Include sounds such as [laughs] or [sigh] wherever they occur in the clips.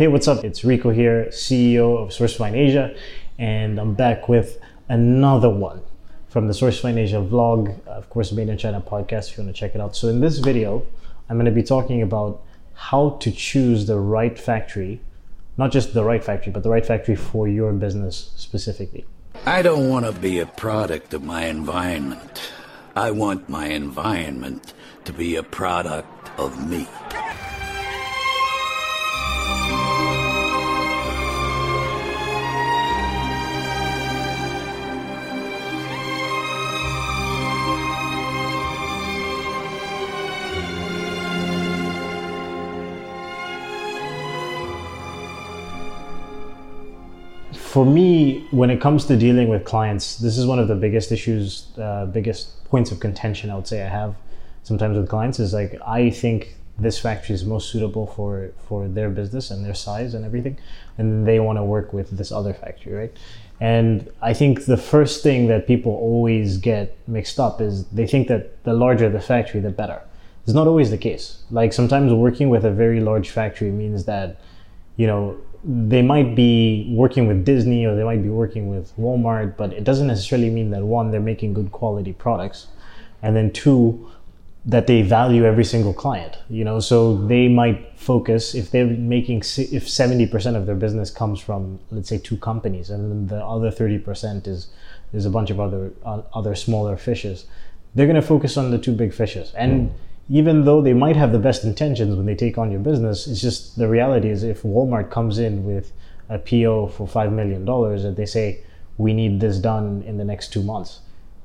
Hey, what's up? It's Rico here, CEO of SourceFine Asia, and I'm back with another one from the SourceFine Asia vlog, of course, Made in China podcast if you want to check it out. So, in this video, I'm going to be talking about how to choose the right factory, not just the right factory, but the right factory for your business specifically. I don't want to be a product of my environment. I want my environment to be a product of me. For me, when it comes to dealing with clients, this is one of the biggest issues, uh, biggest points of contention I would say I have sometimes with clients is like I think this factory is most suitable for for their business and their size and everything, and they want to work with this other factory, right? And I think the first thing that people always get mixed up is they think that the larger the factory, the better. It's not always the case. Like sometimes working with a very large factory means that, you know, they might be working with Disney or they might be working with Walmart, but it doesn't necessarily mean that one, they're making good quality products, and then two, that they value every single client. You know, so they might focus if they're making if seventy percent of their business comes from let's say two companies, and the other thirty percent is is a bunch of other uh, other smaller fishes. They're going to focus on the two big fishes, and even though they might have the best intentions when they take on your business, it's just the reality is if Walmart comes in with a PO for $5 million and they say, we need this done in the next two months,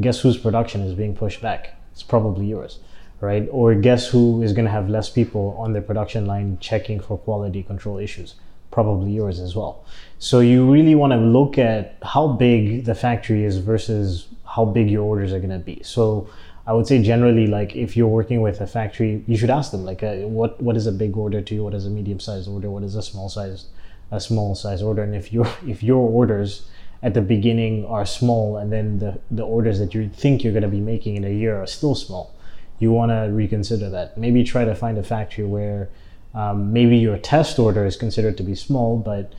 guess whose production is being pushed back? It's probably yours, right? Or guess who is going to have less people on their production line checking for quality control issues? Probably yours as well. So you really want to look at how big the factory is versus how big your orders are going to be. So I would say generally, like if you're working with a factory, you should ask them like, uh, what what is a big order to you? What is a medium sized order? What is a small size a small size order? And if your if your orders at the beginning are small, and then the the orders that you think you're going to be making in a year are still small, you want to reconsider that. Maybe try to find a factory where um, maybe your test order is considered to be small, but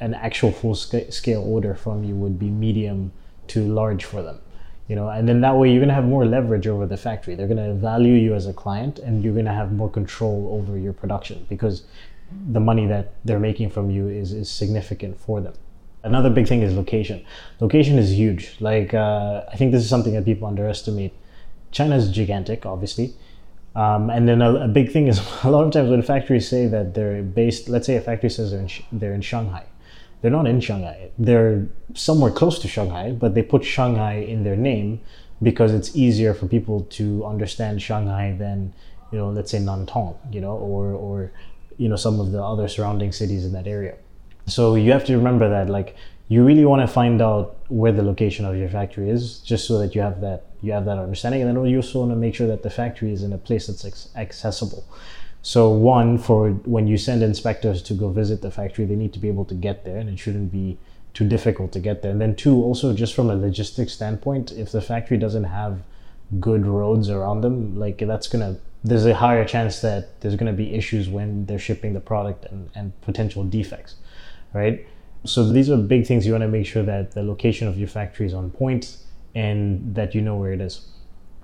an actual full scale order from you would be medium to large for them you know and then that way you're going to have more leverage over the factory. They're going to value you as a client and you're going to have more control over your production because the money that they're making from you is, is significant for them. Another big thing is location. Location is huge. Like uh, i think this is something that people underestimate. China is gigantic obviously. Um, and then a, a, big thing is [laughs] a lot of times when factories say that they're based let's say a factory says they're in, they're in shanghai they're not in Shanghai. They're somewhere close to Shanghai, but they put Shanghai in their name because it's easier for people to understand Shanghai than, you know, let's say Nantong, you know, or or you know some of the other surrounding cities in that area. So you have to remember that like you really want to find out where the location of your factory is just so that you have that you have that understanding and then you also want to make sure that the factory is in a place that's accessible so one, for when you send inspectors to go visit the factory, they need to be able to get there, and it shouldn't be too difficult to get there. And then two, also just from a logistics standpoint, if the factory doesn't have good roads around them, like that's gonna there's a higher chance that there's gonna be issues when they're shipping the product and, and potential defects, right? So these are big things you want to make sure that the location of your factory is on point and that you know where it is.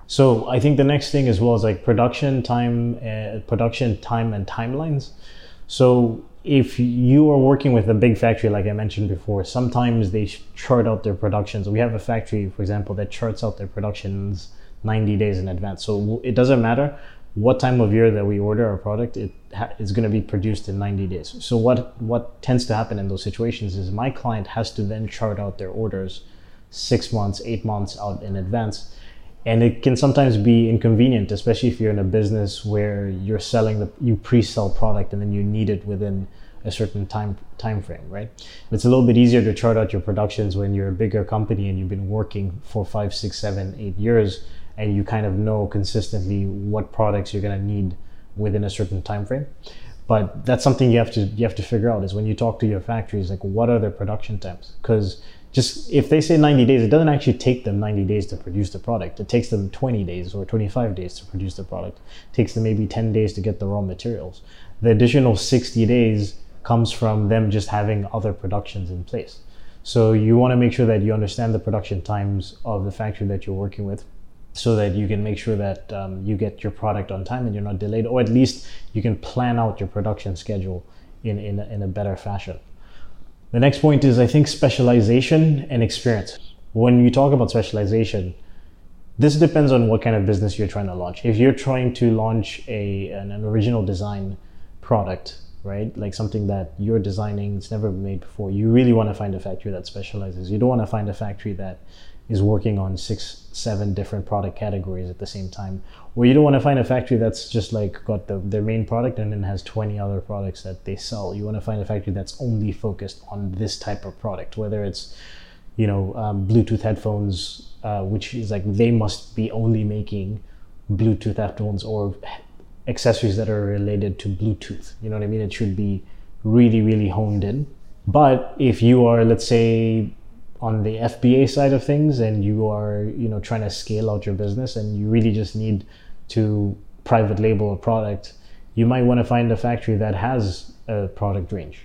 So I think the next thing as well is like production time, uh, production time and timelines. So if you are working with a big factory, like I mentioned before, sometimes they chart out their productions. We have a factory, for example, that charts out their productions 90 days in advance. So it doesn't matter what time of year that we order our product, it ha- is going to be produced in 90 days. So what what tends to happen in those situations is my client has to then chart out their orders six months, eight months out in advance and it can sometimes be inconvenient especially if you're in a business where you're selling the you pre-sell product and then you need it within a certain time time frame right? It's a little bit easier to chart out your productions when you're a bigger company and you've been working for five six seven eight years and you kind of know consistently what products you're going to need within a certain time frame but that's something you have to you have to figure out is when you talk to your factories like what are their production times? Because just if they say 90 days, it doesn't actually take them 90 days to produce the product. It takes them 20 days or 25 days to produce the product. It takes them maybe 10 days to get the raw materials. The additional 60 days comes from them just having other productions in place. So you want to make sure that you understand the production times of the factory that you're working with so that you can make sure that um, you get your product on time and you're not delayed, or at least you can plan out your production schedule in, in, in a better fashion. The next point is, I think, specialization and experience. When you talk about specialization, this depends on what kind of business you're trying to launch. If you're trying to launch a, an, an original design product, right? Like something that you're designing, it's never made before. You really want to find a factory that specializes. You don't want to find a factory that is working on six, seven different product categories at the same time. Or you don't want to find a factory that's just like got the, their main product and then has 20 other products that they sell. You want to find a factory that's only focused on this type of product, whether it's, you know, um, Bluetooth headphones, uh, which is like they must be only making Bluetooth headphones or accessories that are related to Bluetooth. You know what I mean? It should be really, really honed in. But if you are, let's say, on the FBA side of things and you are, you know, trying to scale out your business and you really just need to private label a product, you might want to find a factory that has a product range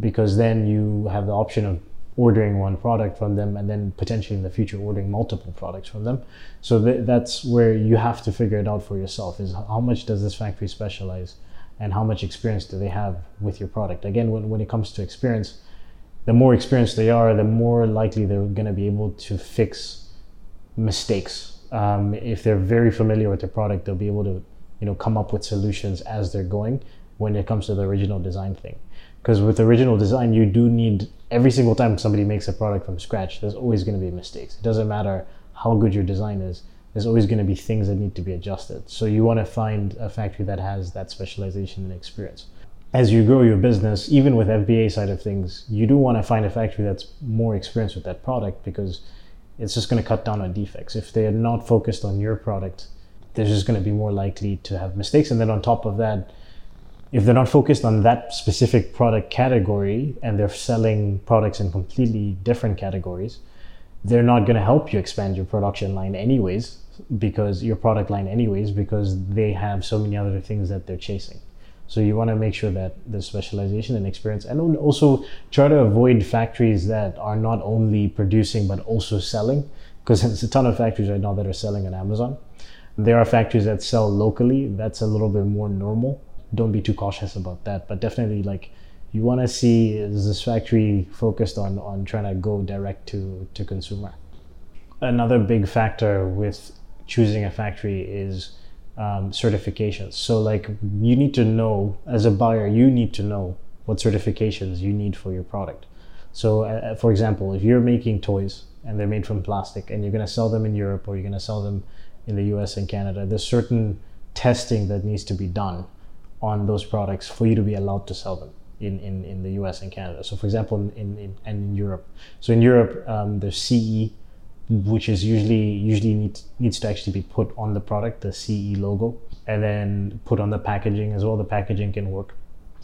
because then you have the option of ordering one product from them and then potentially in the future ordering multiple products from them. So th- that's where you have to figure it out for yourself is how much does this factory specialize and how much experience do they have with your product? Again when, when it comes to experience the more experienced they are the more likely they're going to be able to fix mistakes. Um, if they're very familiar with their product they'll be able to you know come up with solutions as they're going when it comes to the original design thing. Because with original design you do need every single time somebody makes a product from scratch there's always going to be mistakes. It doesn't matter how good your design is there's always going to be things that need to be adjusted. So you want to find a factory that has that specialization and experience as you grow your business even with fba side of things you do want to find a factory that's more experienced with that product because it's just going to cut down on defects if they're not focused on your product they're just going to be more likely to have mistakes and then on top of that if they're not focused on that specific product category and they're selling products in completely different categories, they're not going to help you expand your production line anyways because your product line anyways because they have so many other things that they're chasing. So you want to make sure that there's specialization and experience and also try to avoid factories that are not only producing but also selling because [laughs] there's a ton of factories right now that are selling on Amazon. There are factories that sell locally. That's a little bit more normal don't be too cautious about that. But definitely, like you want to see is this factory focused on on trying to go direct to to consumer. Another big factor with choosing a factory is um, certifications. So like you need to know as a buyer, you need to know what certifications you need for your product. So, uh, uh for example, if you're making toys and they're made from plastic and you're going to sell them in Europe or you're going to sell them in the US and Canada, there's certain testing that needs to be done on those products for you to be allowed to sell them in, in, in the US and Canada. So, for example, in, in, and in Europe. So, in Europe, um, there's CE, which is usually usually needs, needs to actually be put on the product, the CE logo, and then put on the packaging as well. The packaging can work.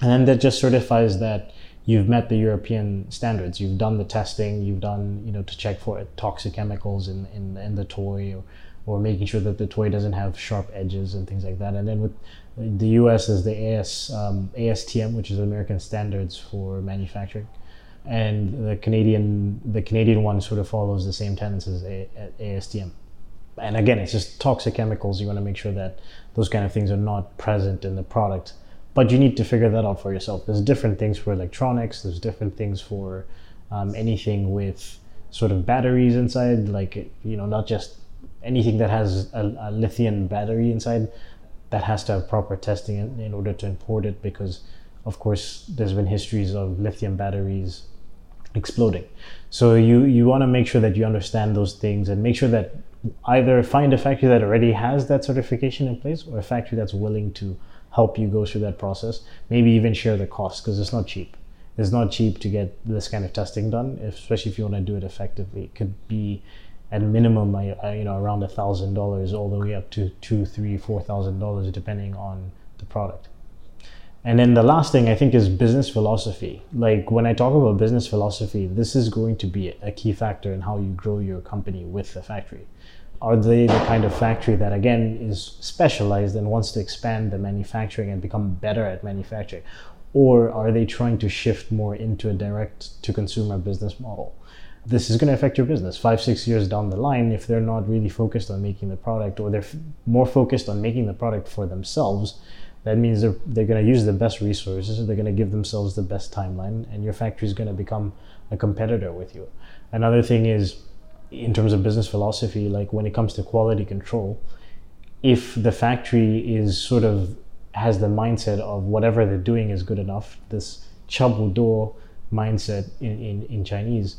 And then that just certifies that you've met the European standards. You've done the testing, you've done, you know, to check for toxic chemicals in, in, in the toy or, or making sure that the toy doesn't have sharp edges and things like that. And then with the US is the AS, um, ASTM, which is American Standards for Manufacturing, and the Canadian the Canadian one sort of follows the same tenets as A- ASTM. And again, it's just toxic chemicals. You want to make sure that those kind of things are not present in the product, but you need to figure that out for yourself. There's different things for electronics. There's different things for um, anything with sort of batteries inside, like you know, not just anything that has a, a lithium battery inside that has to have proper testing in, in order to import it because of course there's been histories of lithium batteries exploding. So you you want to make sure that you understand those things and make sure that either find a factory that already has that certification in place or a factory that's willing to help you go through that process. Maybe even share the cost because it's not cheap. It's not cheap to get this kind of testing done especially if you want to do it effectively. It could be at minimum, you know, around a thousand dollars, all the way up to two, three, four thousand dollars, depending on the product. And then the last thing I think is business philosophy. Like when I talk about business philosophy, this is going to be a key factor in how you grow your company with the factory. Are they the kind of factory that again is specialized and wants to expand the manufacturing and become better at manufacturing? or are they trying to shift more into a direct to consumer business model? This is going to affect your business five, six years down the line if they're not really focused on making the product or they're f- more focused on making the product for themselves. That means they're, they're going to use the best resources, they're going to give themselves the best timeline, and your factory is going to become a competitor with you. Another thing is, in terms of business philosophy, like when it comes to quality control, if the factory is sort of has the mindset of whatever they're doing is good enough, this chabuduo mindset in, in, in Chinese,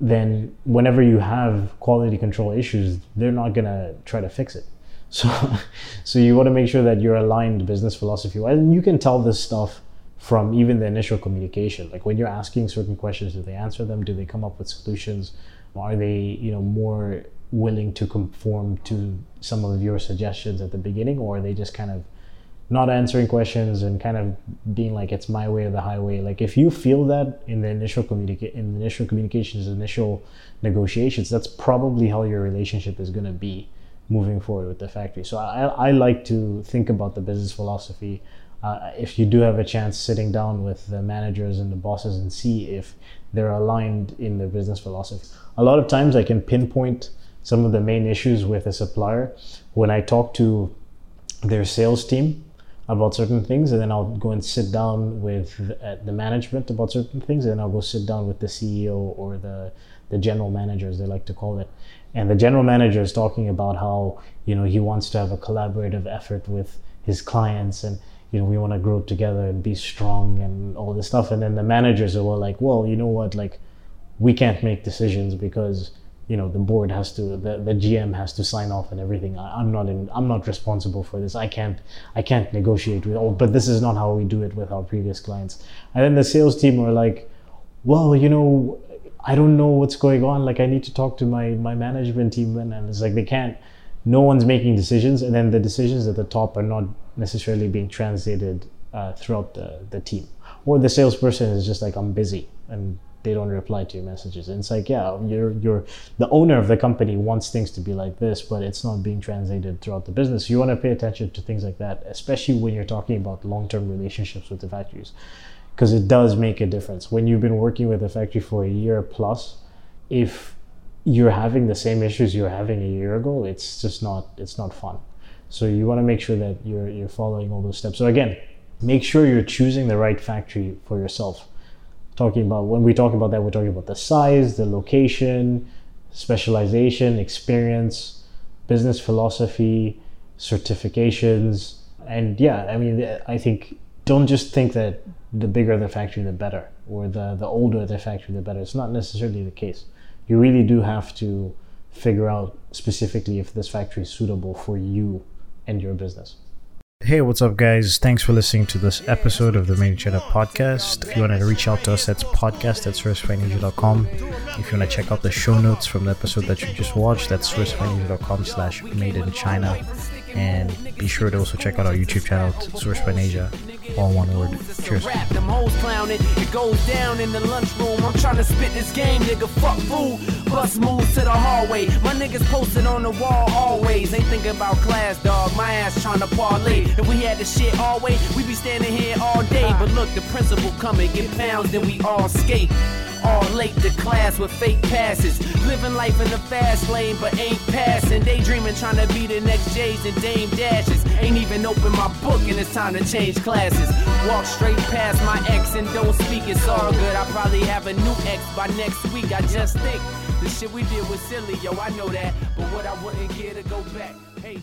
then whenever you have quality control issues, they're not gonna try to fix it. So, [laughs] so you want to make sure that you're aligned business philosophy and you can tell this stuff from even the initial communication. Like when you're asking certain questions, do they answer them? Do they come up with solutions? Are they, you know, more willing to conform to some of your suggestions at the beginning, or are they just kind of not answering questions and kind of being like it's my way or the highway? Like if you feel that in the initial communica- in the initial communications, initial negotiations, that's probably how your relationship is going to be moving forward with the factory. So I, I like to think about the business philosophy. Uh, if you do have a chance sitting down with the managers and the bosses and see if they're aligned in their business philosophy. A lot of times I can pinpoint some of the main issues with a supplier when I talk to their sales team about certain things and then I'll go and sit down with the, uh, the management about certain things and then I'll go sit down with the CEO or the the general manager as they like to call it. And the general manager is talking about how you know he wants to have a collaborative effort with his clients and you know we want to grow together and be strong and all this stuff. And then the managers are all like well you know what? Like we can't make decisions because you know the board has to the, the gm has to sign off and everything. I, am not in i'm not responsible for this. I can't i can't negotiate with all but this is not how we do it with our previous clients. And then the sales team were like well you know i don't know what's going on. Like i need to talk to my my management team. And, and it's like they can't no one's making decisions. And then the decisions at the top are not necessarily being translated uh, throughout the, the team. Or the salesperson is just like i'm busy. And they don't reply to your messages and it's like yeah you're you're the owner of the company wants things to be like this but it's not being translated throughout the business you want to pay attention to things like that especially when you're talking about long-term relationships with the factories because it does make a difference when you've been working with a factory for a year plus if you're having the same issues you were having a year ago, it's just not it's not fun. So you want to make sure that you're you're following all those steps. So again, make sure you're choosing the right factory for yourself. Talking about when we talk about that, we're talking about the size, the location, specialization, experience, business philosophy, certifications, and yeah, I mean, I think don't just think that the bigger the factory, the better, or the the older the factory, the better. It's not necessarily the case you really do have to figure out specifically if this factory is suitable for you and your business. Hey, what's up, guys? Thanks for listening to this episode of the Made in China podcast. If you want to reach out to us, that's podcast at sourcefinancial.com. If you want to check out the show notes from the episode that you just watched, that's sourcefinancial.com slash made in China. And be sure to also check out our YouTube channel, Source by Asia all one word. Cheers. I'm trying to spit this game, nigga. Fuck food. Bus moves to the hallway. My niggas posted on the wall always. Ain't thinking about class, dog. My ass trying to parlay. If we had the shit all way, we be standing here all day. But look, the principal coming, get pounds, then we all skate. All late to class with fake passes. Living life in the fast lane, but ain't passing. Daydreaming, trying to be the next J's and Dame Dashes. Ain't even open my book, and it's time to change classes. Walk straight past my ex and don't speak, it's all good. I probably have a new ex by next week. I just think the shit we did was silly, yo, I know that. But what I wouldn't get to go back. Hey.